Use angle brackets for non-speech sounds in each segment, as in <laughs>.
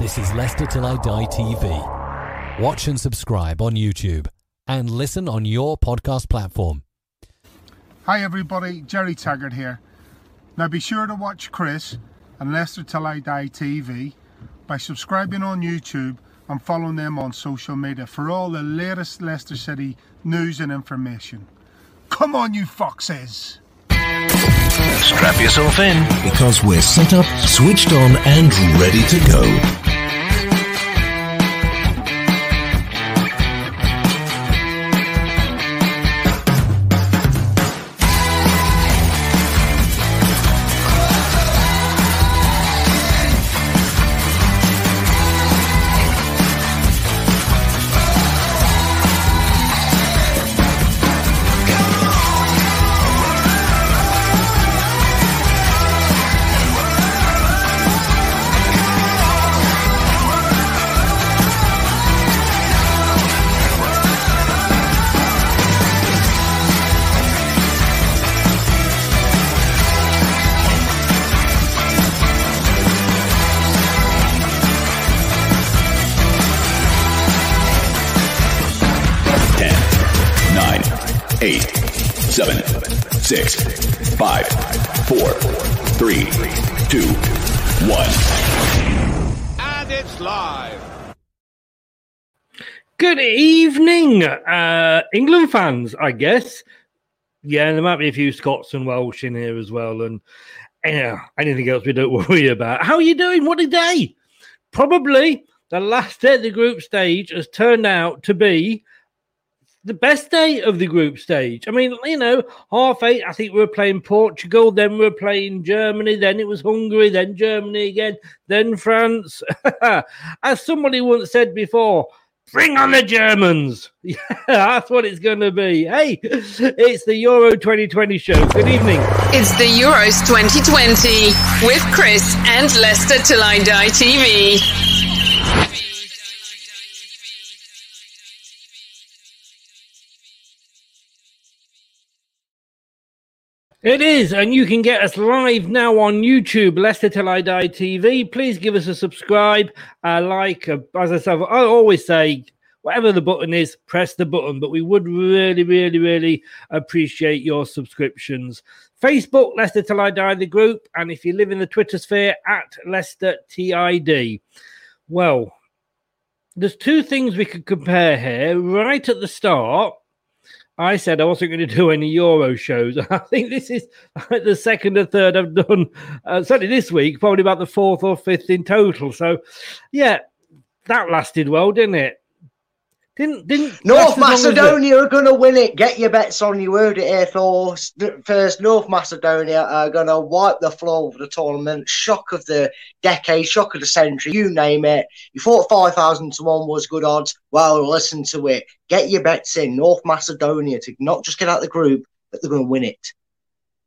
This is Leicester Till I Die TV. Watch and subscribe on YouTube and listen on your podcast platform. Hi everybody, Jerry Taggart here. Now be sure to watch Chris and Leicester Till I Die TV by subscribing on YouTube and following them on social media for all the latest Leicester City news and information. Come on, you foxes! Strap yourself in. Because we're set up, switched on, and ready to go. Eight, seven, six, five, four, three, two, one. And it's live. Good evening, uh, England fans, I guess. Yeah, there might be a few Scots and Welsh in here as well, and yeah, anything else we don't <laughs> worry about. How are you doing? What a day! Probably the last day of the group stage has turned out to be the best day of the group stage. I mean, you know, half eight, I think we were playing Portugal, then we were playing Germany, then it was Hungary, then Germany again, then France. <laughs> As somebody once said before, bring on the Germans. <laughs> Yeah, that's what it's going to be. Hey, it's the Euro 2020 show. Good evening. It's the Euros 2020 with Chris and Leicester Till I Die TV. It is, and you can get us live now on YouTube, Leicester Till I Die TV. Please give us a subscribe, a like. A, as I said, I always say, whatever the button is, press the button. But we would really, really, really appreciate your subscriptions. Facebook, Leicester Till I Die, the group, and if you live in the Twitter sphere, at Leicester TID. Well, there's two things we could compare here. Right at the start, I said I wasn't going to do any Euro shows. <laughs> I think this is the second or third I've done, uh, certainly this week, probably about the fourth or fifth in total. So, yeah, that lasted well, didn't it? Didn't didn't North last as long as it- Macedonia are going to win it. Get your bets on. You heard it here first. First, North Macedonia are going to wipe the floor of the tournament. Shock of the decade, shock of the century, you name it. You thought 5,000 to 1 was good odds. Well, listen to it. Get your bets in. North Macedonia to not just get out of the group, but they're going to win it.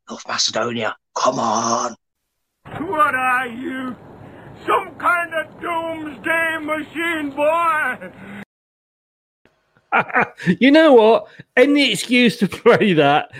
North Macedonia, come on. What are you? Some kind of doomsday machine, boy? <laughs> you know what? Any excuse to <laughs> play that.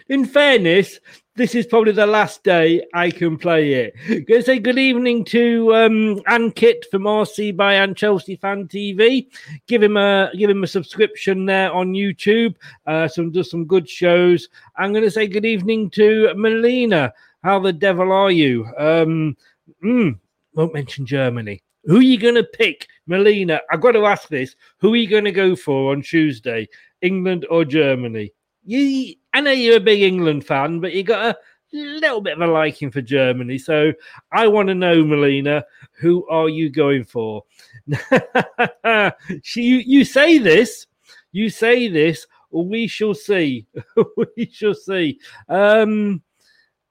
<laughs> In fairness, this is probably the last day I can play it. Going to say good evening to um, Ankit from RC by and Chelsea Fan TV. Give him a give him a subscription there on YouTube. Uh, some does some good shows. I'm going to say good evening to Melina. How the devil are you? Um, mm, won't mention Germany. Who are you going to pick, Melina? I've got to ask this. Who are you going to go for on Tuesday, England or Germany? You, I know you're a big England fan, but you got a little bit of a liking for Germany. So I want to know, Melina, who are you going for? <laughs> She- you, you say this, you say this. We shall see. <laughs> we shall see. Um,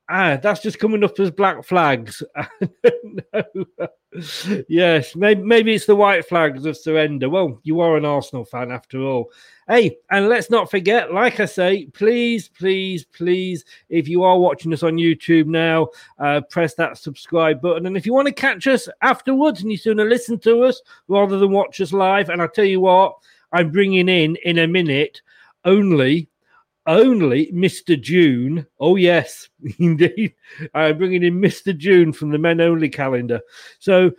ah, that's just coming up as black flags. <laughs> Yes, maybe, maybe it's the white flags of surrender. Well, you are an Arsenal fan after all. Hey, and let's not forget, like I say, please, please, please, if you are watching us on YouTube now, uh, press that subscribe button. And if you want to catch us afterwards and you sooner listen to us rather than watch us live, and I tell you what, I'm bringing in in a minute only only Mr. June. Oh, yes, <laughs> indeed. I'm bringing in Mr. June from the Men Only calendar. So,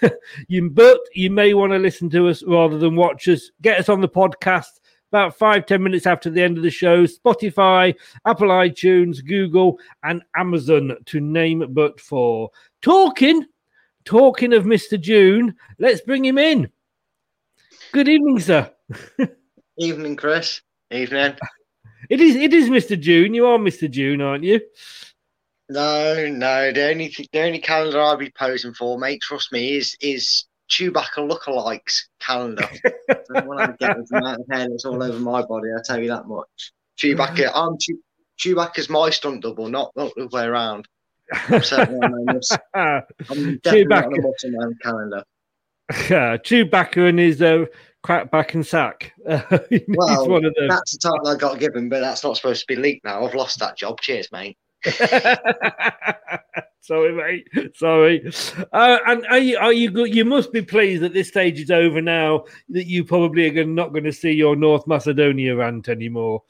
<laughs> you, but you may want to listen to us rather than watch us. Get us on the podcast about five, ten minutes after the end of the show. Spotify, Apple iTunes, Google, and Amazon, to name but four. Talking, talking of Mr. June, let's bring him in. Good evening, sir. <laughs> Evening, Chris. Evening. It is. It is Mr. June. You are Mr. June, aren't you? No, no. The only th- the only calendar I'll be posing for, mate, trust me, is is Chewbacca lookalikes calendar. when <laughs> I get this amount of hair that's all over my body, I tell you that much. Chewbacca, I'm Chew- Chewbacca's my stunt double, not not the other way around. <laughs> I'm certainly on this. I'm definitely not on the calendar. <laughs> Chewbacca, and his uh, crack back and sack. <laughs> Well, one of them. that's the title I got given, but that's not supposed to be leaked now. I've lost that job. Cheers, mate. <laughs> Sorry, mate. Sorry. Uh, and are you, are you good? You must be pleased that this stage is over now. That you probably are gonna, not going to see your North Macedonia rant anymore.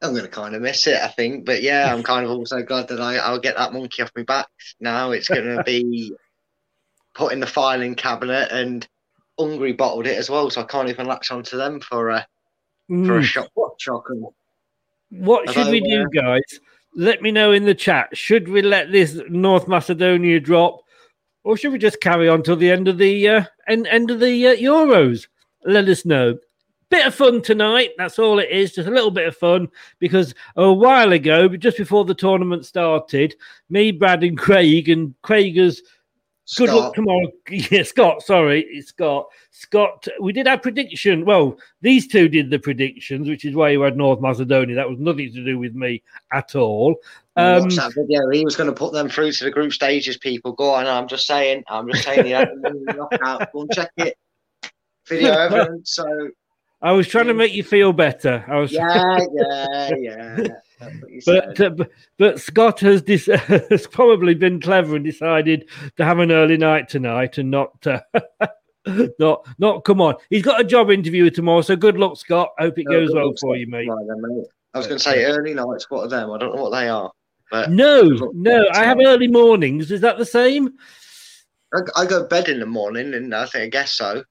I'm going to kind of miss it, I think. But yeah, I'm kind of also glad that I, I'll get that monkey off my back. Now it's going to be <laughs> put in the filing cabinet and Hungary bottled it as well. So I can't even latch onto them for a, for a Mm. shock. shock and, What should we do, guys? Let me know in the chat. Should we let this North Macedonia drop, or should we just carry on till the end of the uh, end, end of the uh, Euros? Let us know. Bit of fun tonight. That's all it is. Just a little bit of fun because a while ago, just before the tournament started, me, Brad, and Craig, and Craig has good luck tomorrow. <laughs> Yeah, Scott. Sorry, it's Scott. Scott. We did our prediction. Well, these two did the predictions, which is why you had North Macedonia. That was nothing to do with me at all. Um, watch that video. He was going to put them through to the group stages. People go on. I'm just saying. I'm just saying. Yeah, knockout. <laughs> Go and check it. Video <laughs> evidence. So I was trying to make you feel better. I was. yeah, yeah, <laughs> yeah. That's what you said. But, uh, but but Scott has dis- <laughs> has probably been clever and decided to have an early night tonight and not uh, <laughs> not not come on. He's got a job interview tomorrow, so good luck, Scott. Hope it No, goes well for you, mate. Right then, mate. I was going to say early nights. What are them? I don't know what they are. But No, luck, no, I have early mornings. Is that the same? I, I go to bed in the morning, and I think I guess so.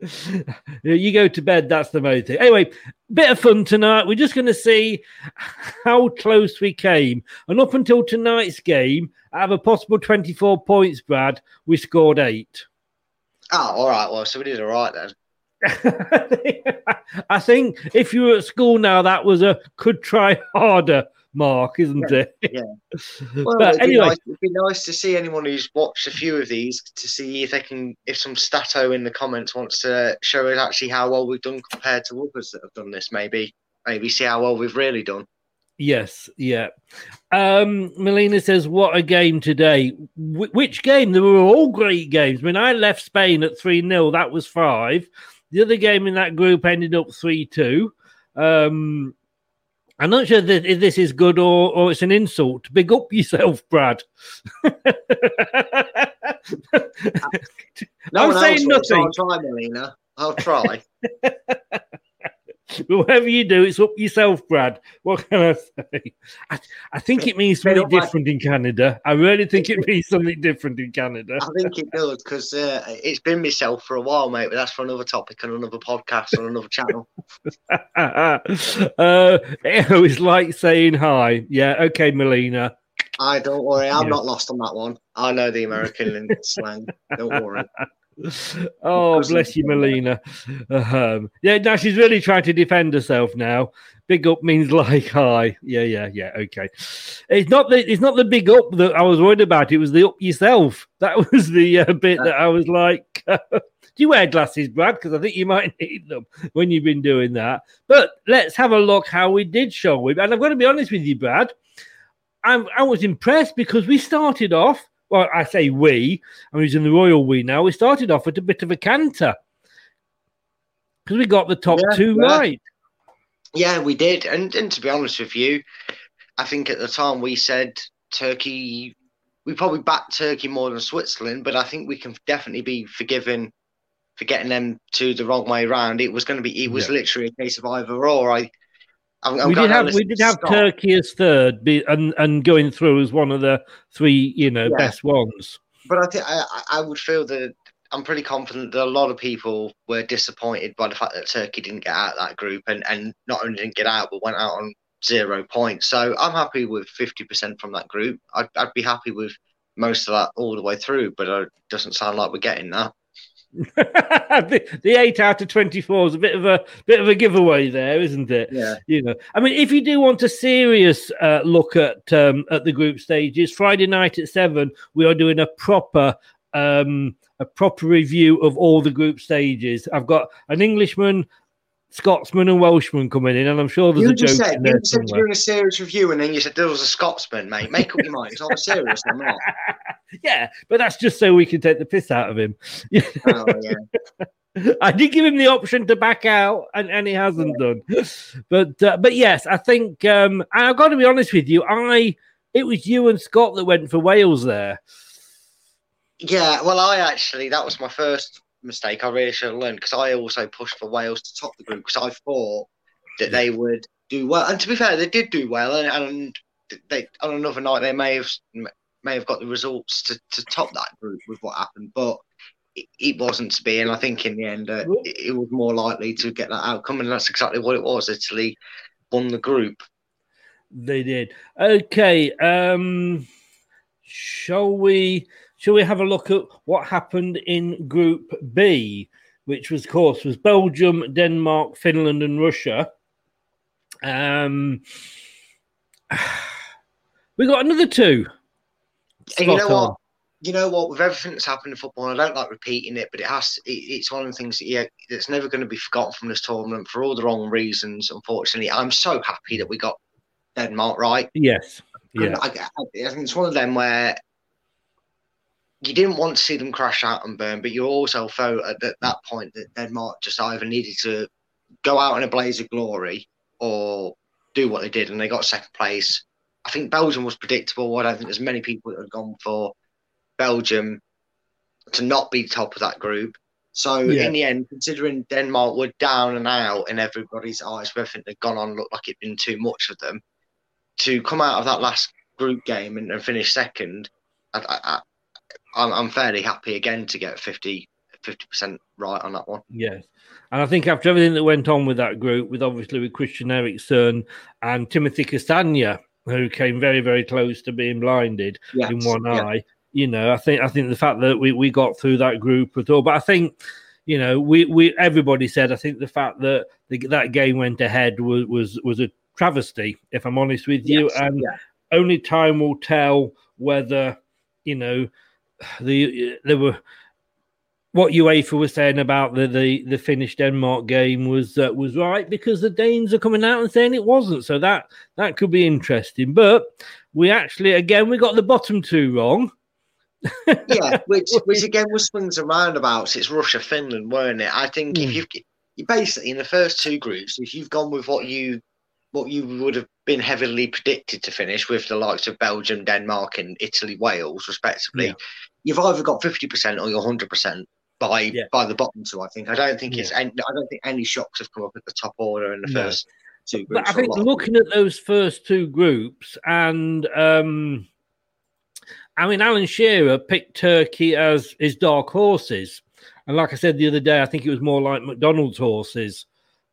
<laughs> you go to bed. That's the main thing. Anyway, bit of fun tonight. We're just going to see how close we came. And up until tonight's game, out of a possible 24 points, Brad, we scored eight. Oh, all right. Well, so we did all right then. <laughs> I think if you were at school now, that was a could try harder mark, isn't it? Yeah. <laughs> Well, but it'd, anyway, be nice, it'd be nice to see anyone who's watched a few of these to see if they can, if some stato in the comments wants to show us actually how well we've done compared to others that have done this. Maybe, maybe see how well we've really done. Yes, yeah. Um, Melina says, "What a game today! Wh- which game? They were all great games. I mean, I left Spain at three 0 That was five. The other game in that group ended up three two. Um, I'm not sure that if this is good or, or it's an insult. Big up yourself, Brad. No I'm saying nothing. I'll try, Melina. I'll try. <laughs> But <laughs> whatever you do, it's up yourself, Brad. What can I say? I, I think it means something up my- different in Canada. I really think it means something different in Canada. I think it does because uh, it's been myself for a while, mate. But that's for another topic on another podcast on another channel. <laughs> uh, <laughs> it's like saying hi. Yeah, okay, Melina. I don't worry, I'm Yeah. not lost on that one. I know the American slang. Don't worry. Oh, bless you, Melina. Um, yeah, now she's really trying to defend herself now. Big up means <laughs> like hi. Yeah, yeah, yeah. Okay. It's not the it's not the big up that I was worried about. It was the up yourself. That <laughs> was the uh, bit that I was like. <laughs> Do you wear glasses, Brad? Because I think you might need them when you've been doing that. But let's have a look how we did, shall we? And I'm going to be honest with you, Brad. I'm, I was impressed because we started off. Well, I say we. I'm using the royal we now. We started off at a bit of a canter because we got the top Yeah, two yeah. right. Yeah, we did. And and to be honest with you, I think at the time we said Turkey. We probably backed Turkey more than Switzerland, but I think we can definitely be forgiven for getting them to the wrong way round. It was going to be. It was Yeah. literally a case of either or. I. I'm, I'm we did have we did have Scott. Turkey as third, be, and and going through as one of the three, you know, Yeah. best ones. But I think I, I- would feel that I'm pretty confident that a lot of people were disappointed by the fact that Turkey didn't get out of that group and, and not only didn't get out but went out on zero points. So I'm happy with 50% from that group. I'd, I'd be happy with most of that all the way through, but it doesn't sound like we're getting that. <laughs> the, the eight out of twenty four is a bit of a bit of a giveaway there, isn't it? Yeah. You know, I mean, if you do want a serious uh, look at um, at the group stages, Friday night at seven, we are doing a proper um, a proper review of all the group stages. I've got an Englishman, Scotsman, and Welshman coming in, and I'm sure there's You a joke said, in you there just said you're doing a serious review and then you said there was a Scotsman, mate. Make up your mind. It's I'm serious. I'm not. <laughs> Yeah, but that's just so we can take the piss out of him. Oh, <laughs> yeah. I did give him the option to back out, and, and he hasn't done. But uh, but yes, I think um, and I've got to be honest with you. I it was you and Scott that went for Wales there. Yeah, well, I actually, that was my first mistake. I really should have learned because I also pushed for Wales to top the group because I thought that they would do well. And to be fair, they did do well. And, and they on another night, they may have may have got the results to, to top that group with what happened. But it, it wasn't to be. And I think in the end, uh, it, it was more likely to get that outcome. And that's exactly what it was. Italy won the group. They did. Okay. Um, shall we? Shall we have a look at what happened in Group B, which was, of course, was Belgium, Denmark, Finland, and Russia. Um, <sighs> we got another two. You know Spot what? You know what? With everything that's happened in football, I don't like repeating it, but it has. It, it's one of the things that yeah, that's never going to be forgotten from this tournament for all the wrong reasons. Unfortunately, I'm so happy that we got Denmark right. Yes. Yeah. I, I think it's one of them where you didn't want to see them crash out and burn, but you also felt at that, that point that Denmark just either needed to go out in a blaze of glory or do what they did, and they got second place. I think Belgium was predictable. I don't think there's many people that had gone for Belgium to not be top of that group. So Yeah. in the end, considering Denmark were down and out in everybody's eyes, everything had gone on looked like it'd been too much for them, to come out of that last group game and, and finish second, I, I, I'm, I'm fairly happy again to get 50 percent right on that one. Yes. And I think after everything that went on with that group, with obviously with Christian Eriksen and Timothy Castagne, who came very, very close to being blinded Yes, in one yeah. eye, you know, I think I think the fact that we, we got through that group at all, but I think you know, we, we everybody said I think the fact that the, that game went ahead was was was a travesty, if I'm honest with you. Yes, and yeah. only time will tell whether you know the there were what UEFA was saying about the the, the Finnish Denmark game was uh, was right because the Danes are coming out and saying it wasn't. So that that could be interesting. But we actually again we got the bottom two wrong. <laughs> yeah, which <laughs> which again was swings and roundabouts. It's Russia, Finland, weren't it? I think if Mm. you've you basically in the first two groups, if you've gone with what you what you would have been heavily predicted to finish with the likes of Belgium, Denmark, and Italy, Wales, respectively, Yeah. You've either got fifty percent or you're hundred percent by Yeah. by the bottom two. I think. I don't think it's. any- I don't think any shocks have come up at the top order in the No. first two groups. But I think looking at those first two groups, and um, I mean, Alan Shearer picked Turkey as his dark horses, and like I said the other day, I think it was more like McDonald's horses.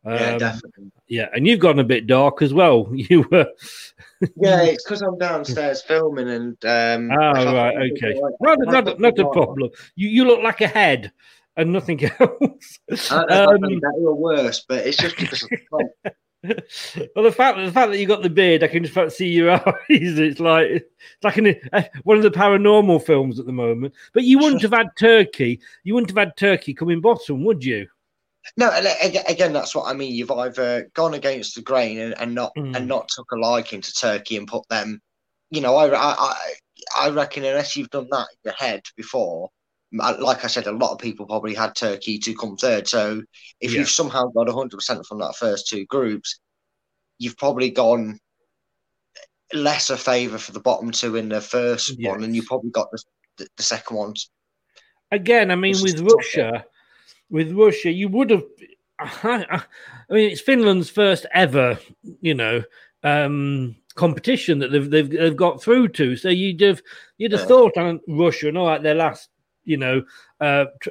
Yeah, Um, definitely. Yeah, and you've gone a bit dark as well. <laughs> You were. Yeah, it's because I'm downstairs filming and. Um, Oh, right, okay. Not, not, not a problem. You, you look like a head and nothing <laughs> else. I don't know if Um, that or worse, but it's just because of the <laughs> well, the fact the fact that you got the beard, I can just see your eyes. It's like it's like an, uh, one of the paranormal films at the moment. But you wouldn't have had Turkey. You wouldn't have had Turkey coming bottom, would you? No, again, that's what I mean. You've either gone against the grain and, and not Mm. and not took a liking to Turkey and put them. You know, I, I I- reckon unless you've done that in your head before, like I said, a lot of people probably had Turkey to come third. So if Yeah. you've somehow got hundred percent from that first two groups, you've probably gone lesser favour for the bottom two in the first one, and you probably got the the, the second ones. Again, I mean, with Russia, with Russia, you would have. I mean, it's Finland's first ever, you know, um, competition that they've, they've they've got through to. So you'd have you'd have Yeah. thought on Russia, and all right, their last, you know, uh, tr-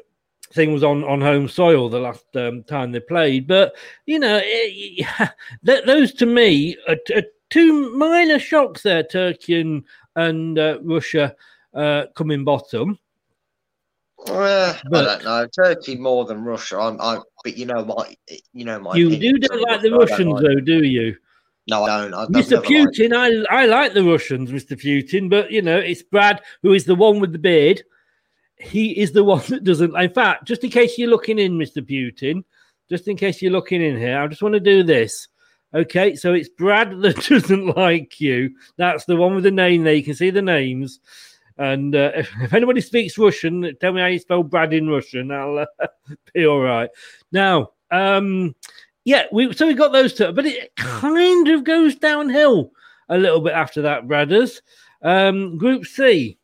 thing was on on home soil the last um, time they played. But you know, it, <laughs> th- those to me are, t- are two minor shocks there: Turkey and and uh, Russia uh, coming bottom. Uh, But- I don't know. Turkey more than Russia. I'm, I, but you know my, you know my. You do don't like the Russia. I don't Russians, like- though, do you? No, I don't. I, Mr. Putin, I I like the Russians, Mr. Putin, but you know it's Brad who is the one with the beard. He is the <laughs> one that doesn't. In fact, just in case you're looking in, Mr. Putin, just in case you're looking in here, I just want to do this. Okay, so it's Brad <laughs> that doesn't like you. That's the one with the name there. You can see the names. And uh, if, if anybody speaks Russian, tell me how you spell Brad in Russian. I'll uh, <laughs> be all right. Now, um, yeah, we so we got those two, but it kind of goes downhill a little bit after that, brothers. Um, group C.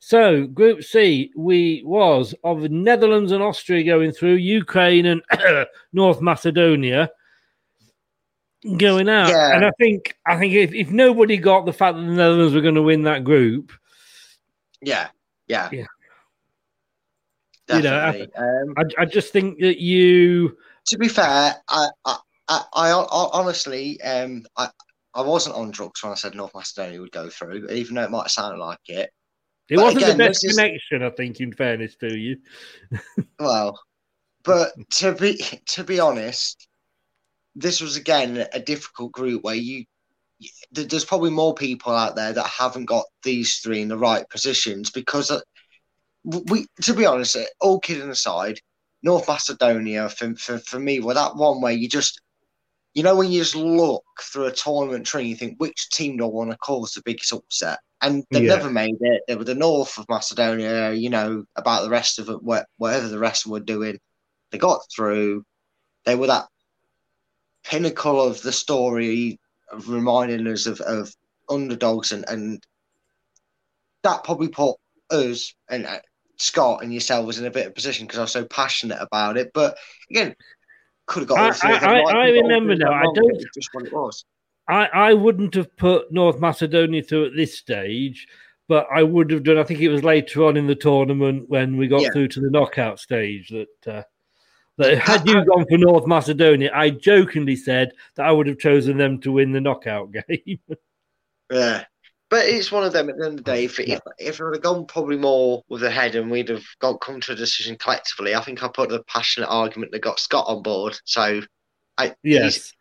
So Group C, we was of Netherlands and Austria going through, Ukraine and <coughs> North Macedonia going out. Yeah. And I think I think if, if nobody got the fact that the Netherlands were going to win that group, Yeah, yeah, Yeah. you know, I, definitely. um, I, I just think that you to be fair, I, I, I, I, honestly, um, I, I wasn't on drugs when I said North Macedonia would go through, even though it might sound like it. it But wasn't again, the best this is- connection, I think, in fairness to you. <laughs> Well, but to be to be honest, this was again a difficult group where you there's probably more people out there that haven't got these three in the right positions because uh, we to be honest, uh, all kidding aside, North Macedonia for, for for me were that one where you just you know when you just look through a tournament tree and you think which team do I want to cause the biggest upset and they've Yeah. never made it. They were the north of Macedonia, you know, about the rest of it, whatever the rest were doing. They got through. They were that pinnacle of the story, reminding us of, of underdogs, and, and that probably put us and uh, Scott and yourselves in a bit of position because I was so passionate about it. But again, could have got. I- all three of I- I could have got all remember three of them now, I don't- Just what it was. I, I wouldn't have put North Macedonia through at this stage, but I would have done. I think it was later on in the tournament when we got Yeah. through to the knockout stage that uh, that <laughs> had you gone for North Macedonia, I jokingly said that I would have chosen them to win the knockout <laughs> game. Yeah. But it's one of them at the end of the day. If, if, if I'd have gone probably more with the head and we'd have got come to a decision collectively, I think I put the passionate argument that got Scott on board. So I yes,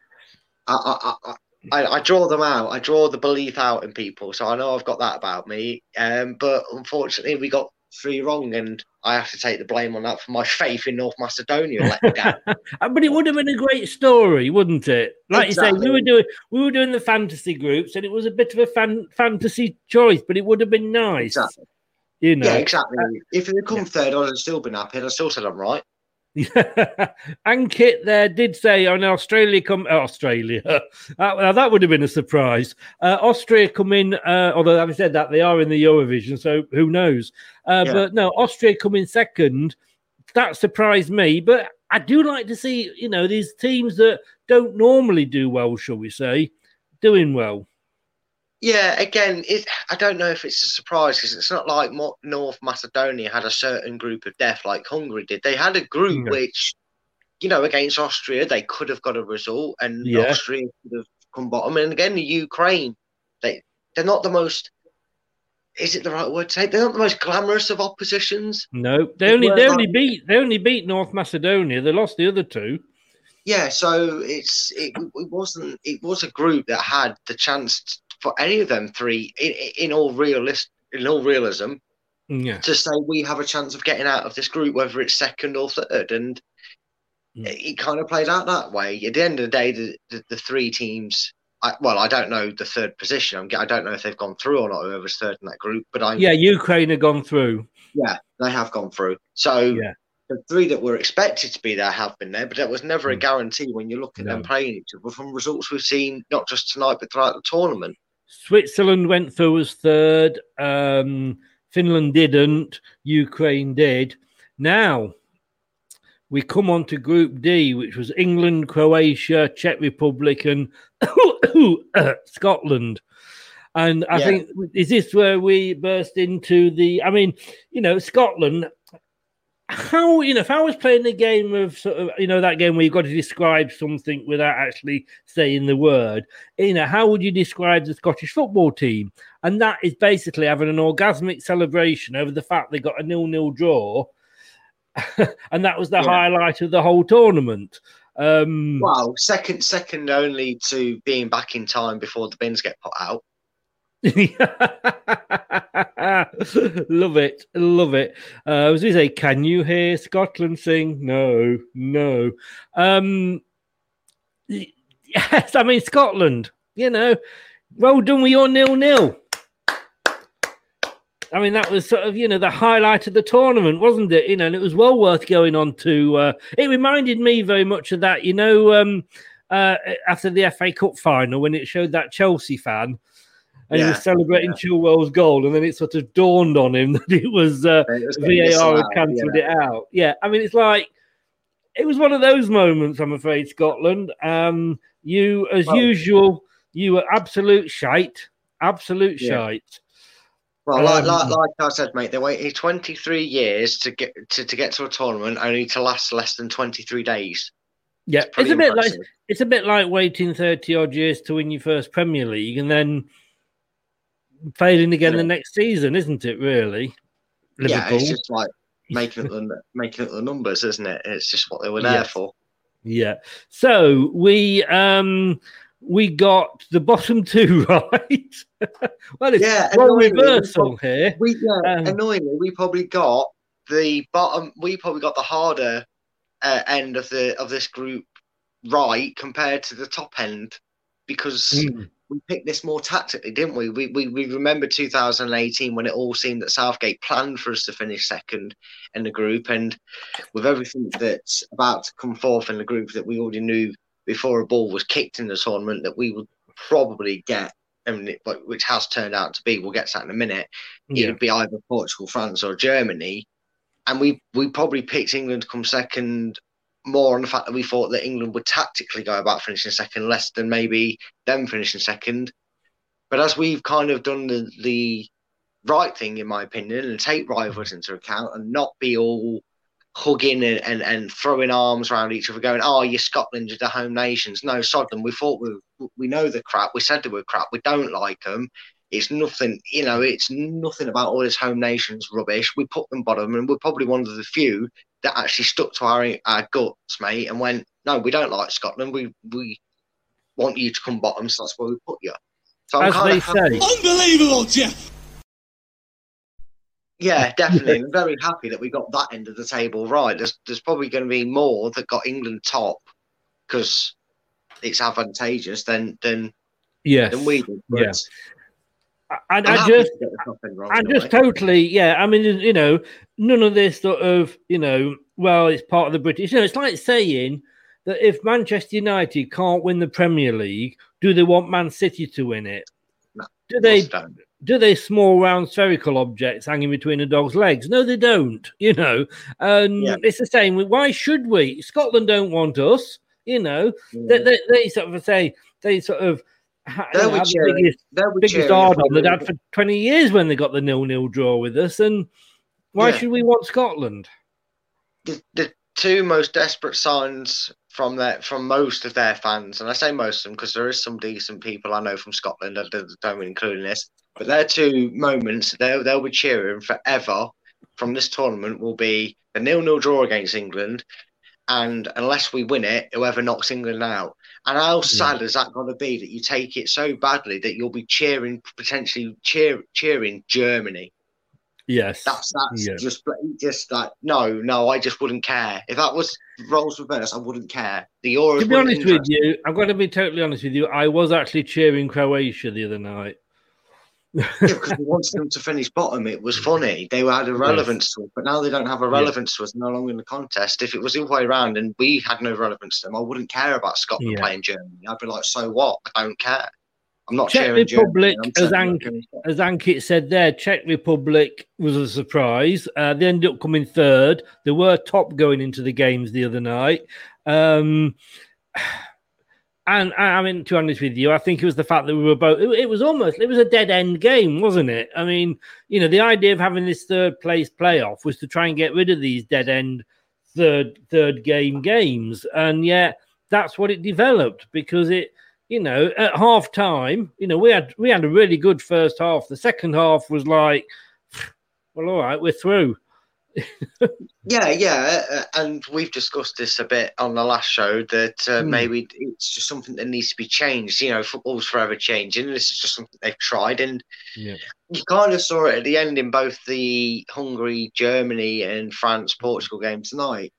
I, I, I, I, I, draw them out. I draw the belief out in people, so I know I've got that about me. Um, but unfortunately, we got three wrong, and I have to take the blame on that for my faith in North Macedonia let down. <laughs> but it would have been a great story, wouldn't it? Like exactly. you say, we were doing we were doing the fantasy groups, and it was a bit of a fan, fantasy choice, but it would have been nice. Exactly. You know, yeah, exactly. Uh, if it had come yeah. third, I'd have still been happy. I still said I'm right. <laughs> Ankit there did say on Australia come uh, Australia. <laughs> Uh, that would have been a surprise. Uh, Austria come in, uh, although having said that, they are in the Eurovision, so who knows? Uh, yeah. But no, Austria come in second. That surprised me, but I do like to see you know these teams that don't normally do well, shall we say, doing well. Yeah, again, it, I don't know if it's a surprise because it's not like North Macedonia had a certain group of death like Hungary did. They had a group yeah. which, you know, against Austria, they could have got a result, and yeah. Austria could have come bottom. And again, the Ukraine, they they're not the most. Is it the right word to say? They're not the most glamorous of oppositions. No, they only they only beat they only beat North Macedonia. They lost the other two. Yeah, so it's it, it wasn't it was a group that had the chance for any of them three in, in all realist in all realism yeah. to say we have a chance of getting out of this group, whether it's second or third, and mm. it, it, kind of played out that way. At the end of the day, the, the, the three teams. I, well, I don't know the third position. I'm, I don't know if they've gone through or not. Whoever's third in that group, but I yeah, Ukraine have gone through. Yeah, they have gone through. So yeah. the three that were expected to be there have been there, but that was never mm. a guarantee when you look at no. them playing each other from results we've seen not just tonight but throughout the tournament. Switzerland went through as third. Um, Finland didn't. Ukraine did. Now we come on to Group D, which was England, Croatia, Czech Republic, and <coughs> Scotland. And I yeah. think is this where we burst into the? I mean, you know, Scotland how you know if I was playing the game of sort of you know that game where you've got to describe something without actually saying the word, you know, how would you describe the Scottish football team? And that is basically having an orgasmic celebration over the fact they got a nil-nil draw, <laughs> and that was the yeah. highlight of the whole tournament. Um, wow, second second only to being back in time before the bins get put out. <laughs> love it, love it. Uh, I was going to say, can you hear Scotland sing? No, no. Um, yes, I mean Scotland. You know, well done with your nil nil. I mean, that was sort of, you know, the highlight of the tournament, wasn't it? You know, and it was well worth going on to. Uh, it reminded me very much of that, you know, um, uh, after the FA Cup final when it showed that Chelsea fan and yeah, he was celebrating yeah. Chilwell's goal, and then it sort of dawned on him <laughs> that it was, uh, it was VAR had cancelled yeah. it out. Yeah, I mean, it's like it was one of those moments. I'm afraid Scotland. Um, you, as well, usual, you were absolute shite, absolute shite. Well, like, um, like, like, I said, mate, they waited 23 years to get to, to get to a tournament, only to last less than 23 days. Yeah, it's, it's a bit like it's a bit like waiting 30 odd years to win your first Premier League, and then failing again yeah. the next season, isn't it? Really, Liverpool. Yeah, it's just like <laughs> making it the making it the numbers, isn't it? It's just what they were there yes. for. Yeah. So we um we got the bottom <laughs> two right. <laughs> well, it's yeah, reversal we, here. We yeah, um, annoyingly, we probably got the bottom. We probably got the harder uh, end of the of this group right compared to the top end because mm we picked this more tactically, didn't we? We, we? we remember 2018 when it all seemed that Southgate planned for us to finish second in the group, and with everything that's about to come forth in the group that we already knew before a ball was kicked in the tournament that we would probably get, and which has turned out to be. We'll get to that in a minute. Yeah. It would be either Portugal, France, or Germany, and we we probably picked England to come second more on the fact that we thought that England would tactically go about finishing second less than maybe them finishing second. But as we've kind of done the, the right thing, in my opinion, and take rivals into account and not be all hugging and, and, and throwing arms around each other, going, "Oh, you're Scotland, you're the home nations." No, sod them. We thought we we know the crap. We said they were crap. We don't like them. It's nothing, you know. It's nothing about all this home nations rubbish. We put them bottom, and we're probably one of the few that actually stuck to our our guts, mate, and went, no, we don't like Scotland. We we want you to come bottom, so that's where we put you. So As kinda they happy- say. Unbelievable, Jeff. Yeah, definitely. I'm very happy that we got that end of the table right. There's there's probably going to be more that got England top because it's advantageous than than Yes. than we did. But Yeah. And I'm I just, to get the top end wrong I in a just totally, yeah. I mean, you know, none of this sort of, you know, well, it's part of the British. You know, it's like saying that if Manchester United can't win the Premier League, do they want Man City to win it? do they? Do they small round spherical objects hanging between a dog's legs? No, they don't. <laughs> You know, and Yeah. it's the same. Why should we? Scotland don't want us. You know, they, they, they sort of say they sort of. Ha- you They know, were the biggest, they were biggest on they'd had for 20 years when they got the nil-nil draw with us. And why Yeah. should we want Scotland? the, the two most desperate signs from their from most of their fans, and I say most of them because there is some decent people I know from Scotland that that don't include in this, but their two moments they'll they'll be cheering forever from this tournament will be the nil nil draw against England, and unless we win it, whoever knocks England out. And how sad is that going to be that you take it so badly that you'll be cheering potentially cheer, cheering Germany? Yes. That's that's Yeah. just just like no, no. I just wouldn't care if that was roles reversed. I wouldn't care. The Euros. To be honest with you, I'm going to be totally honest with you. I was actually cheering Croatia the other night. Yeah, because we wanted them to finish bottom. It was funny. They had a relevance to it, but now they don't have a relevance to us. No longer in the contest. If it was the other way around and we had no relevance to them, I wouldn't care about Scotland Yeah. playing Germany. I'd be like, so what? I don't care. I'm not Czech Republic. As, Ank- as Ankit said there, Czech Republic was a surprise. Uh, they ended up coming third. They were top going into the games the other night. Um, and I mean, to be honest with you, I think it was the fact that we were both. It, it was almost it was a dead end game, wasn't it? I mean, you know, the idea of having this third place playoff was to try and get rid of these dead end third third game games, and yet that's what it developed because it you know, at half time, you know, we had we had a really good first half. The second half was like, <sighs> well, all right, we're through. Yeah, yeah, uh, and we've discussed this a bit on the last show that uh, Hmm. maybe it's just something that needs to be changed. You know, football's forever changing. This is just something they've tried, and Yeah. you kind of saw it at the end in both the Hungary, Germany, and France, Portugal game tonight.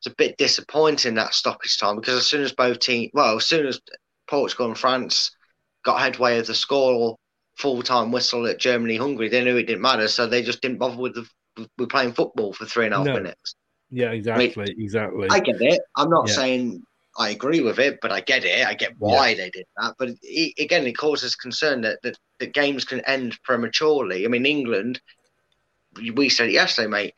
It's a bit disappointing that stoppage time because as soon as both teams, well, as soon as Portugal and France got headway of the score full time whistle at Germany, Hungary, they knew it didn't matter, so they just didn't bother with the with playing football for three and a half No. minutes. Yeah, exactly, exactly. I get it. I'm not Yeah. saying I agree with it, but I get it. I get why they did that. But it, again, it causes concern that, that that games can end prematurely. I mean, England, we said it yesterday, mate.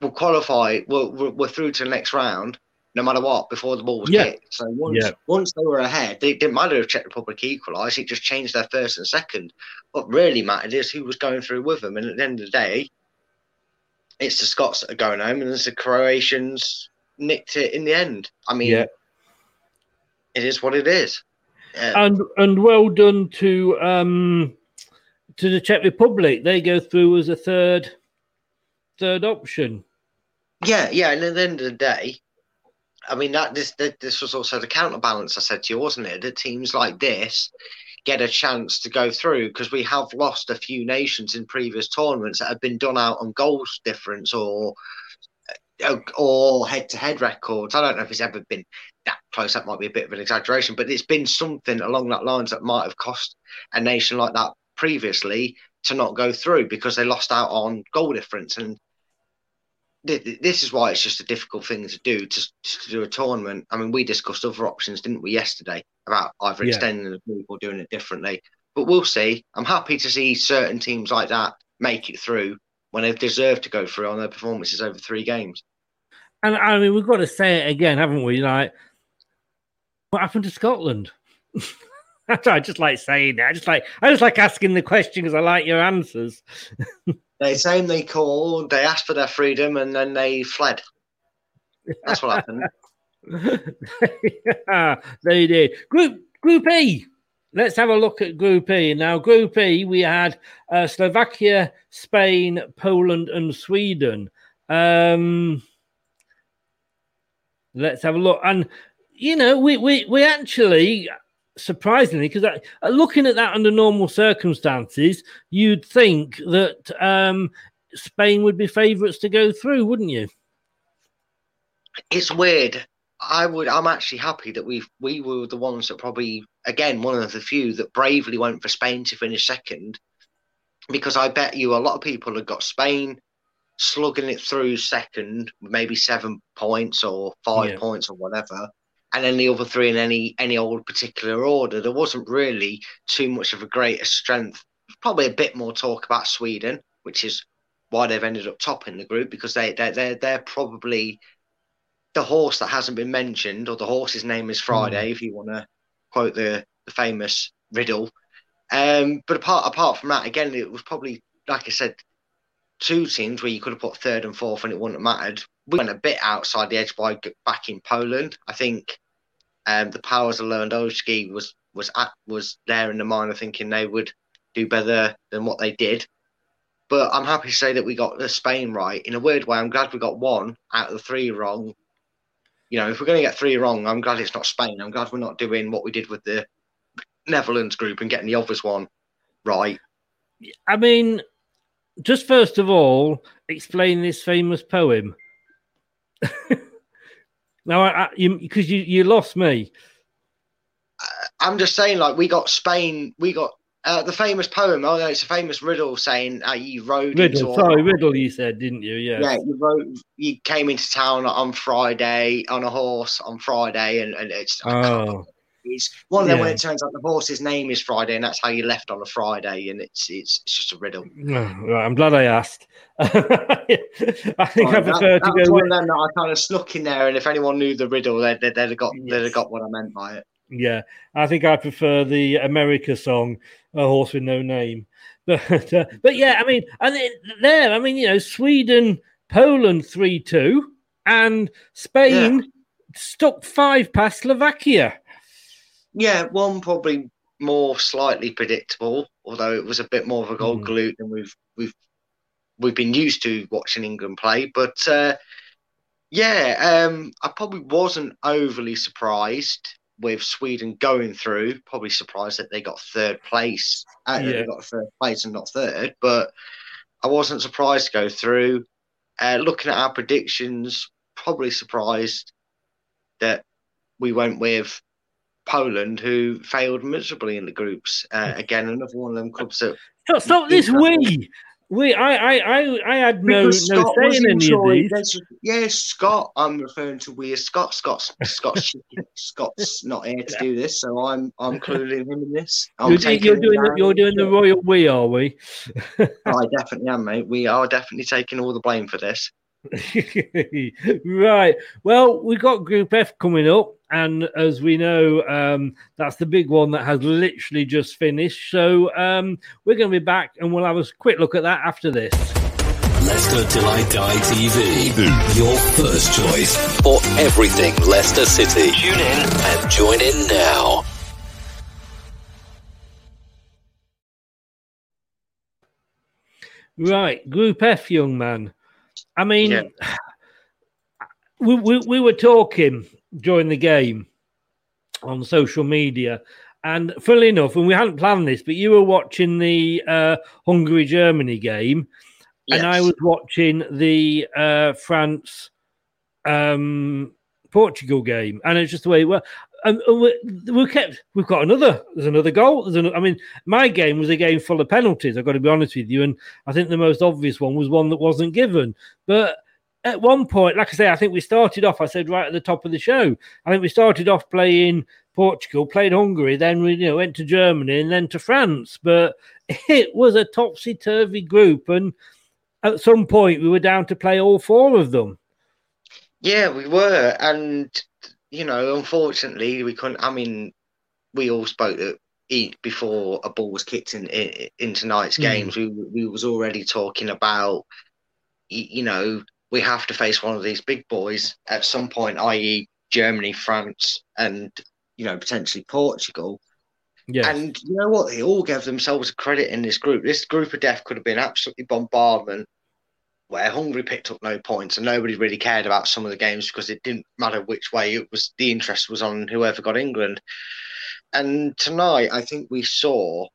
We'll qualify. We're, we're, we're through to the next round, no matter what, before the ball was Yeah. kicked. So once Yeah. once they were ahead, it didn't matter if Czech Republic equalised. It just changed their first and second. What really mattered is who was going through with them. And at the end of the day, it's the Scots that are going home, and it's the Croatians nicked it in the end. I mean, Yeah. it is what it is. Yeah. and and well done to um to the Czech Republic. They go through as a third third option. Yeah, yeah, and at the end of the day, I mean that this this was also the counterbalance I said to you, wasn't it? That teams like this get a chance to go through because we have lost a few nations in previous tournaments that have been done out on goals difference or uh, or head-to-head records. I don't know if it's ever been that close. That might be a bit of an exaggeration, but it's been something along that lines that might have cost a nation like that previously to not go through because they lost out on goal difference and this is why it's just a difficult thing to do to, to do a tournament. I mean, we discussed other options, didn't we, yesterday about either Yeah. extending the group or doing it differently. But we'll see. I'm happy to see certain teams like that make it through when they've deserved to go through on their performances over three games. And I mean, we've got to say it again, haven't we? Like, what happened to Scotland? <laughs> I just like saying it. I just like I just like asking the question because I like your answers. <laughs> They same they called, they asked for their freedom, and then they fled. That's what happened. <laughs> yeah, they did. Group Group E. Let's have a look at Group E. Now, Group E, we had uh, Slovakia, Spain, Poland, and Sweden. Um, let's have a look. And, you know, we, we, we actually, surprisingly, because looking at that under normal circumstances, you'd think that um, Spain would be favourites to go through, wouldn't you? It's weird. I would. I'm actually happy that we we were the ones that probably again one of the few that bravely went for Spain to finish second, because I bet you a lot of people have got Spain slugging it through second, maybe seven points or five yeah. points or whatever, and then the other three in any any old particular order. There wasn't really too much of a greater strength. Probably a bit more talk about Sweden, which is why they've ended up top in the group because they they they're, they're probably the horse that hasn't been mentioned, or the horse's name is Friday, mm. if you want to quote the, the famous riddle. Um, but apart apart from that, again, it was probably like I said, two teams where you could have put third and fourth and it wouldn't have mattered. We went a bit outside the edge by back in Poland. I think um, the powers of Lewandowski was was at, was there in the mind of thinking they would do better than what they did. But I'm happy to say that we got Spain right. In a weird way, I'm glad we got one out of the three wrong you know, if we're going to get three wrong, I'm glad it's not Spain. I'm glad we're not doing what we did with the Netherlands group and getting the obvious one right. I mean, just first of all, explain this famous poem. <laughs> now, I, I, you because you you lost me. I'm just saying, like we got Spain, we got uh, the famous poem. Oh no, it's a famous riddle saying uh, you rode riddle. Into sorry, riddle. You said, didn't you? Yeah. Yeah, you rode. You came into town on Friday on a horse on Friday, and, and it's. Oh. It's one of them yeah. when it turns out the horse's name is Friday, and that's how you left on a Friday, and it's it's, it's just a riddle. I'm glad I asked. <laughs> I think right, I prefer that, to go. With... that I kind of snuck in there, and if anyone knew the riddle, they'd, they'd, they'd have got yes. they'd have got what I meant by it. Yeah, I think I prefer the America song, "A Horse with No Name." <laughs> But uh, but yeah, I mean, and there, I mean, you know, Sweden, Poland three two, and Spain yeah. stuck five past Slovakia. Yeah, one probably more slightly predictable, although it was a bit more of a gold mm. galoot than we've we've we've been used to watching England play. But uh, yeah, um, I probably wasn't overly surprised with Sweden going through, probably surprised that they got third place. Uh, yeah. They got third place and not third, but I wasn't surprised to go through. Uh, looking at our predictions, probably surprised that we went with Poland, who failed miserably in the groups. Uh, again, another one of them clubs that. Stop, stop this we. We, I, I, I, I had no, no say in any of these. Yes, Scott. I'm referring to we as Scott. Scott's, Scott's, Scott's not here to do this, so I'm, I'm including him in this. I'm you're, you're doing, the, you're doing the royal we, are we? <laughs> I definitely am, mate. We are definitely taking all the blame for this. <laughs> right. Well, we've got Group F coming up, and as we know, um, that's the big one that has literally just finished. So um, we're going to be back, and we'll have a quick look at that after this. Leicester Till I Die TV, your first choice for everything Leicester City. Tune in and join in now. Right, Group F, young man. I mean, yeah. <sighs> we, we, we were talking during the game on social media. And funnily enough, and we hadn't planned this, but you were watching the uh, Hungary Germany game, yes. and I was watching the uh, France um, Portugal game, and it's just the way it worked. And we, we kept, we've got another, there's another goal. There's another, I mean, my game was a game full of penalties, I've got to be honest with you. And I think the most obvious one was one that wasn't given. But at one point, like I say, I think we started off, I said right at the top of the show, I think we started off playing Portugal, played Hungary, then we you know, went to Germany and then to France. But <laughs> it was a topsy turvy group. And at some point, we were down to play all four of them. Yeah, we were. And you know, unfortunately, we couldn't. I mean, we all spoke that before a ball was kicked in, in, in tonight's mm. games. We we was already talking about, you know, we have to face one of these big boys at some point, i.e., Germany, France, and you know potentially Portugal. Yes. And you know what? They all gave themselves a credit in this group. This group of death could have been absolutely bombardment where Hungary picked up no points and nobody really cared about some of the games because it didn't matter which way it was. The interest was on whoever got England. and tonight I think we saw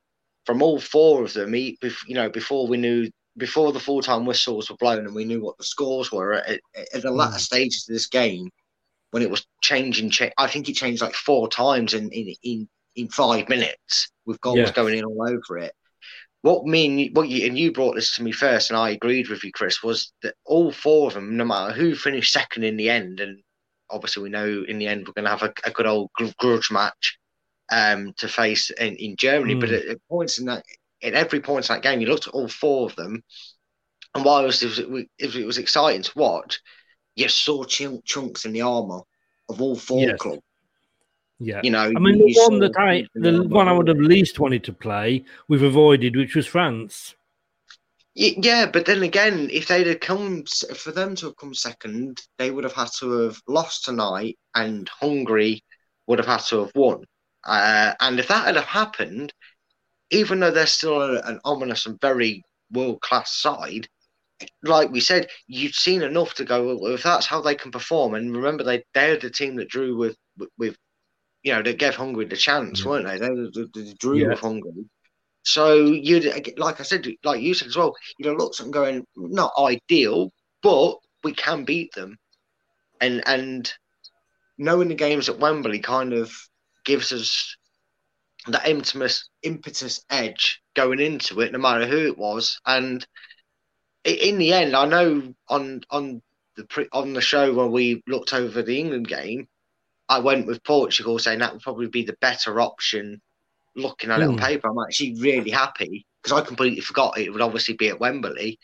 from all four of them, you know, before we knew before the full time whistles were blown and we knew what the scores were at, at the latter mm. stages of this game, when it was changing, I think it changed like four times in in in, in five minutes with goals yeah. going in all over it. What mean what you and you brought this to me first, and I agreed with you, Chris, was that all four of them, no matter who finished second in the end, and obviously we know in the end we're going to have a, a good old grudge match um, to face in, in Germany. Mm. But at, at, points in that, at every point in that game, you looked at all four of them, and while it was, it was, it was exciting to watch, you saw ch- chunks in the armour of all four yes. clubs. Yeah, you know, I mean, the one that I, the one I would have least wanted to play, we've avoided, which was France. Yeah, but then again, if they'd have come for them to have come second, they would have had to have lost tonight, and Hungary would have had to have won. Uh, and if that had have happened, even though they're still an ominous and very world class side, like we said, you've seen enough to go. Well, if that's how they can perform, and remember they they're the team that drew with with, you know, that gave Hungary the chance, weren't they? They, they, they drew yeah. with Hungary. So you'd like I said, like you said as well, you know, look something going not ideal, but we can beat them, and and knowing the games at Wembley kind of gives us that impetus, impetus edge going into it, no matter who it was. And in the end, I know on on the pre, on the show when we looked over the England game, I went with Portugal, saying that would probably be the better option. Looking at mm. it on hmm. paper, I'm actually really happy because I completely forgot it would obviously be at Wembley.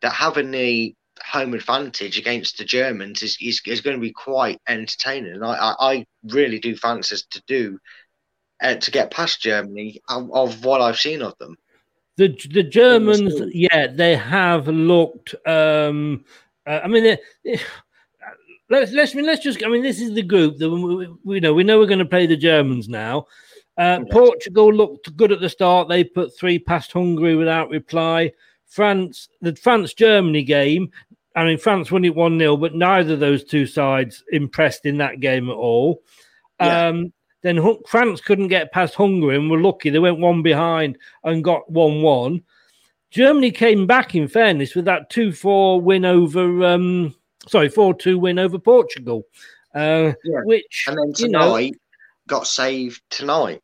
That having the home advantage against the Germans is, is, is going to be quite entertaining. And I, I, I really do fancy us to do uh, to get past Germany of, of, what I've seen of them. The the Germans, yeah, they have looked. Um, uh, I mean, they, they, let's let's I mean, let's just. I mean, this is the group that we, we know we know we're going to play the Germans now. Uh, Portugal looked good at the start. They put three past Hungary without reply. France, the France Germany game, I mean, France won it 1 0, but neither of those two sides impressed in that game at all. Yeah. Um, then France couldn't get past Hungary and were lucky. They went one behind and got 1 1. Germany came back, in fairness, with that 2 4 win over, um, sorry, 4 2 win over Portugal. Uh, yeah. Which, and then tonight you know, got saved tonight.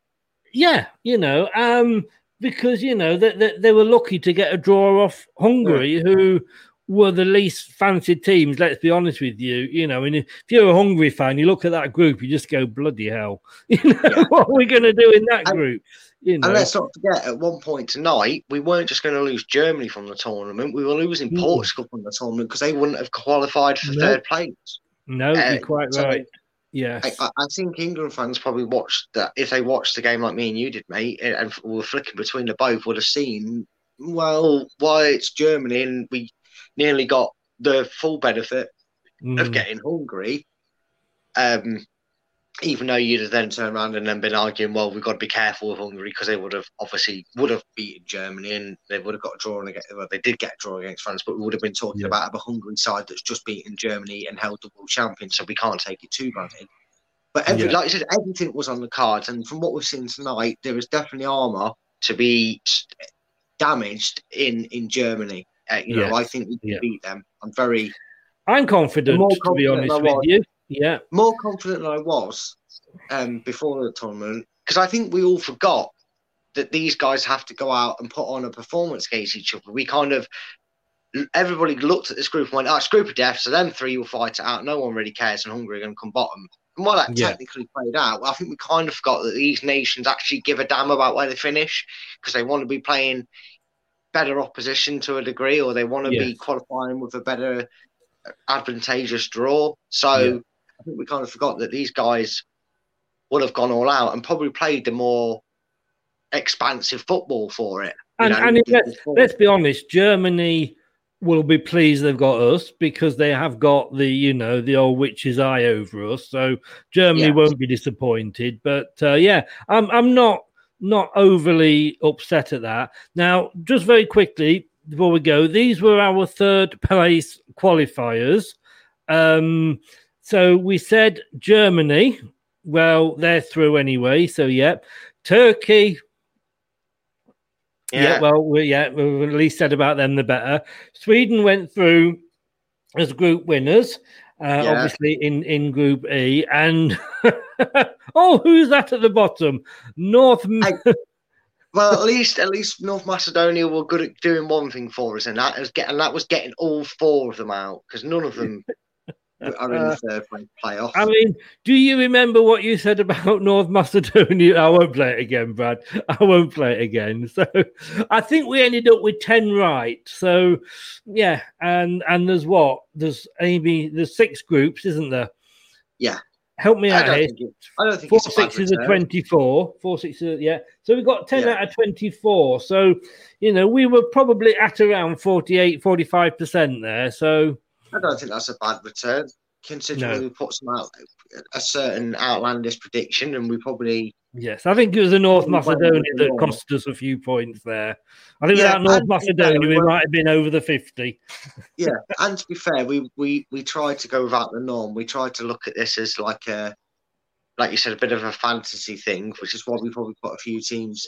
Yeah, you know, um, because, you know, they, they, they, were lucky to get a draw off Hungary, yeah. who were the least fancied teams. Let's be honest with you. You know, and if you're a Hungary fan, you look at that group, you just go bloody hell. <laughs> You know yeah. what are we going to do in that and, group? You know? And let's not forget, at one point tonight, we weren't just going to lose Germany from the tournament; we were losing mm. Portugal from the tournament because they wouldn't have qualified for no. third place. No, uh, you're quite so right. Yeah, I, I, think England fans probably watched that. If they watched the game like me and you did, mate, and were flicking between the both, would have seen, well, why it's Germany and we nearly got the full benefit mm. of getting Hungary. Um, even though you'd have then turned around and then been arguing, well, we've got to be careful with Hungary because they would have obviously would have beaten Germany and they would have got a draw against. Well, they did get a draw against France, but we would have been talking yeah. about a Hungary side that's just beaten Germany and held the world champion, so we can't take it too badly. But every, yeah. like I said, everything was on the cards, and from what we've seen tonight, there is definitely armour to be damaged in in Germany. Uh, you yes. know, I think we can yeah. beat them. I'm very. I'm confident, confident to be honest with you. Yeah, more confident than I was um, before the tournament because I think we all forgot that these guys have to go out and put on a performance against each other. We kind of everybody looked at this group and went, "Oh, it's group of death, so them three will fight it out. No one really cares, and Hungary are going to come bottom." And while that yeah. technically played out, well, I think we kind of forgot that these nations actually give a damn about where they finish because they want to be playing better opposition to a degree, or they want to yes. be qualifying with a better advantageous draw. So yeah. I think we kind of forgot that these guys would have gone all out and probably played the more expansive football for it. And, and let's, let's be honest, Germany will be pleased they've got us because they have got the you know the old witch's eye over us. So Germany yes. won't be disappointed. But uh, yeah, I'm I'm not not overly upset at that. Now, just very quickly before we go, these were our third place qualifiers. Um, so we said Germany well, they're through anyway. So, yeah. Turkey. Yeah, Yeah. well, we, yeah, we've at least said about them the better. Sweden went through as group winners, uh, Yeah. obviously in, in Group E. And <laughs> oh, who's that at the bottom? North. <laughs> Well, at least at least North Macedonia were good at doing one thing for us, and that was getting that was getting all four of them out because none of them are uh, in the third place playoff. I mean, do you remember what you said about <laughs> North Macedonia? I won't play it again, Brad. I won't play it again. <laughs> So I think we ended up with 10 right. So yeah, and and there's what? There's maybe there's six groups, isn't there? yeah, Help me out here. I don't think Four it's a bad sixes are. 24. Four sixes, yeah. So we got 10 Yeah. out of 24. So, you know, we were probably at around 48, 45% there. So, I don't think that's a bad return, considering No. we put some out a certain outlandish prediction, and we probably Yes, I think it was the North Macedonia that cost us a few points there. I think Yeah, without North and to be Macedonia, fair, we might have been over the 50. yeah. and to be fair, we we we tried to go without the norm. We tried to look at this as like a, like you said, a bit of a fantasy thing, which is why we probably put a few teams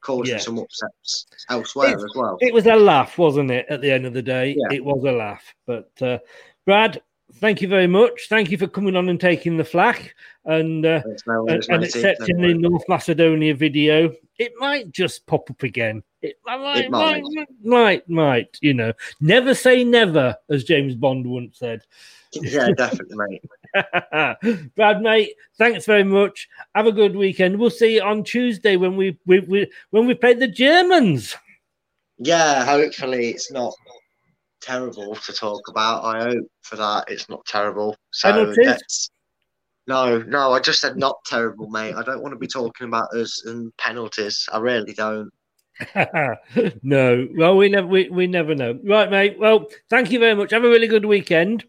causing Yeah. some upsets elsewhere It's- as well. It was a laugh, wasn't it, at the end of the day? Yeah. It was a laugh. But, uh, Brad, thank you very much. Thank you for coming on and taking the flack and, uh, no and, and accepting the. North Macedonia video. It might just pop up again. It might, It might. might, might, might, you know. Never say never, as James Bond once said. <laughs> Yeah, definitely, mate. <laughs> Brad, mate, thanks very much. Have a good weekend. We'll see you on Tuesday when we, we, we when we play the Germans. Yeah, hopefully it's not terrible to talk about. I hope for that it's not terrible. So Penalties? no, no, I just said not terrible, mate. I don't want to be talking about us and penalties. I really don't. <laughs> no, well, we never we, we never know. Right, mate. Well, thank you very much. Have a really good weekend,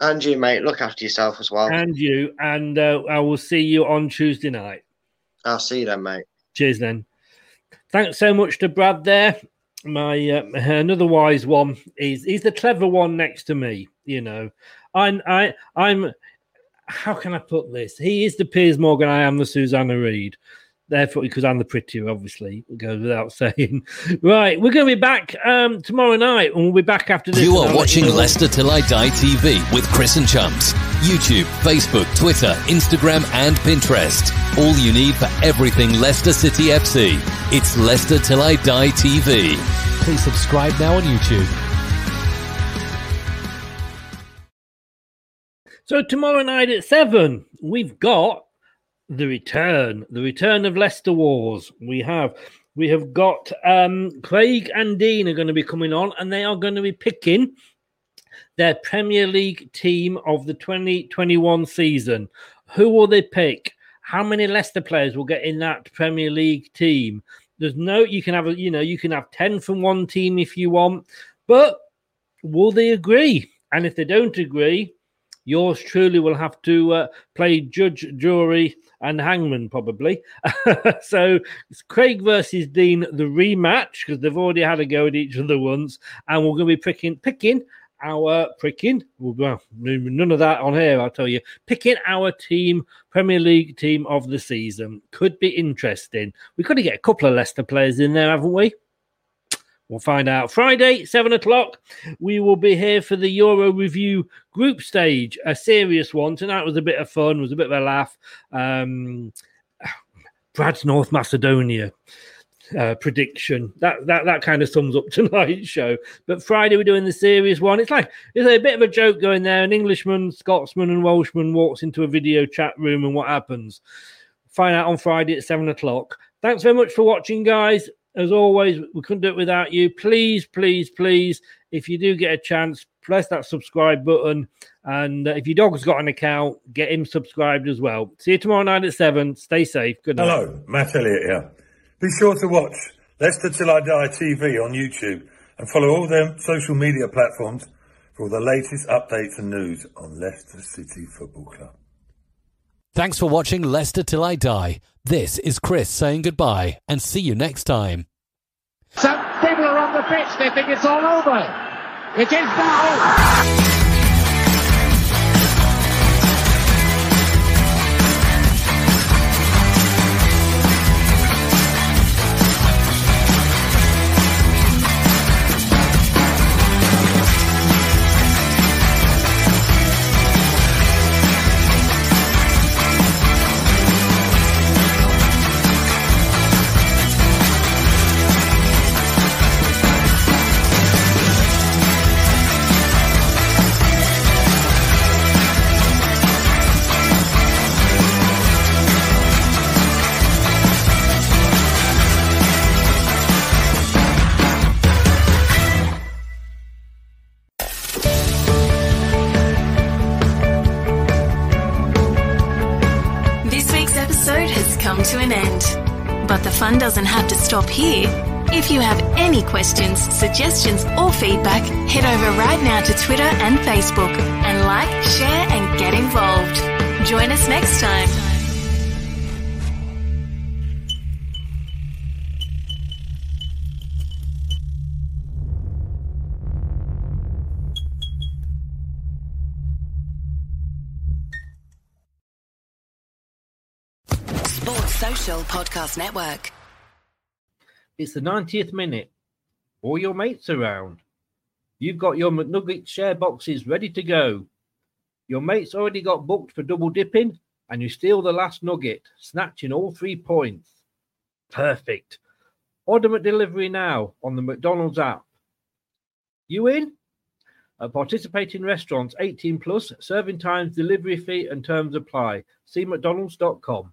And you, mate, look after yourself as well. and you, and uh, I will see you on Tuesday night. I'll see you then, mate. Cheers, then. Thanks so much to Brad there. My uh, another wise one is he's the clever one next to me. You know, I'm I I'm. How can I put this? He is the Piers Morgan. I am the Susanna Reid. Therefore, because I'm the prettier, obviously, it goes without <laughs> saying. Right, we're going to be back um, tomorrow night, and we'll be back after this. You are watching know. Leicester Till I Die TV with Chris and Chumps. YouTube, Facebook, Twitter, Instagram, and Pinterest. All you need for everything Leicester City FC. It's Leicester Till I Die TV. Please subscribe now on YouTube. So tomorrow night at seven, we've got the return, the return of Leicester Wars. We have we have got um, Craig and Dean are going to be coming on, and they are going to be picking their Premier League team of the 2021 season. Who will they pick? How many Leicester players will get in that Premier League team? There's no, you can have you know, you can have 10 from one team if you want, but will they agree? And if they don't agree, yours truly will have to uh, play judge, jury, and hangman probably. <laughs> so it's Craig versus Dean, the rematch because they've already had a go at each other once, and we're going to be picking picking our picking. Well, none of that on here, I'll tell you. Picking our team, Premier League team of the season could be interesting. We could get a couple of Leicester players in there, haven't we? We'll find out Friday, seven o'clock. We will be here for the Euro review group stage, a serious one. Tonight was a bit of fun, was a bit of a laugh. Um, Brad's North Macedonia uh, prediction that that that kind of sums up <laughs> tonight's show. But Friday we're doing the serious one. It's like there's a bit of a joke going there. An Englishman, Scotsman, and Welshman walks into a video chat room, and what happens? Find out on Friday at seven o'clock. Thanks very much for watching, guys. As always, we couldn't do it without you. Please, please, please, if you do get a chance, press that subscribe button. And uh, if your dog's got an account, get him subscribed as well. See you tomorrow night at seven. Stay safe. Good night. Hello, Matt Elliott here. Be sure to watch Leicester Till I Die TV on YouTube and follow all their social media platforms for all the latest updates and news on Leicester City Football Club. Thanks for watching Leicester Till I Die. This is Chris saying goodbye and see you next time. Some people are on the pitch, they think it's all over. It is now. Stop here. If you have any questions, suggestions, or feedback, head over right now to Twitter and Facebook and like, share, and get involved. Join us next time. Sports Social Podcast Network. It's the 90th minute. All your mates around. You've got your McNugget share boxes ready to go. Your mates already got booked for double dipping, and you steal the last nugget, snatching all three points. Perfect. Order McDelivery now on the McDonald's app. You in? At participating restaurants 18 plus, serving times, delivery fee, and terms apply. See McDonald's.com.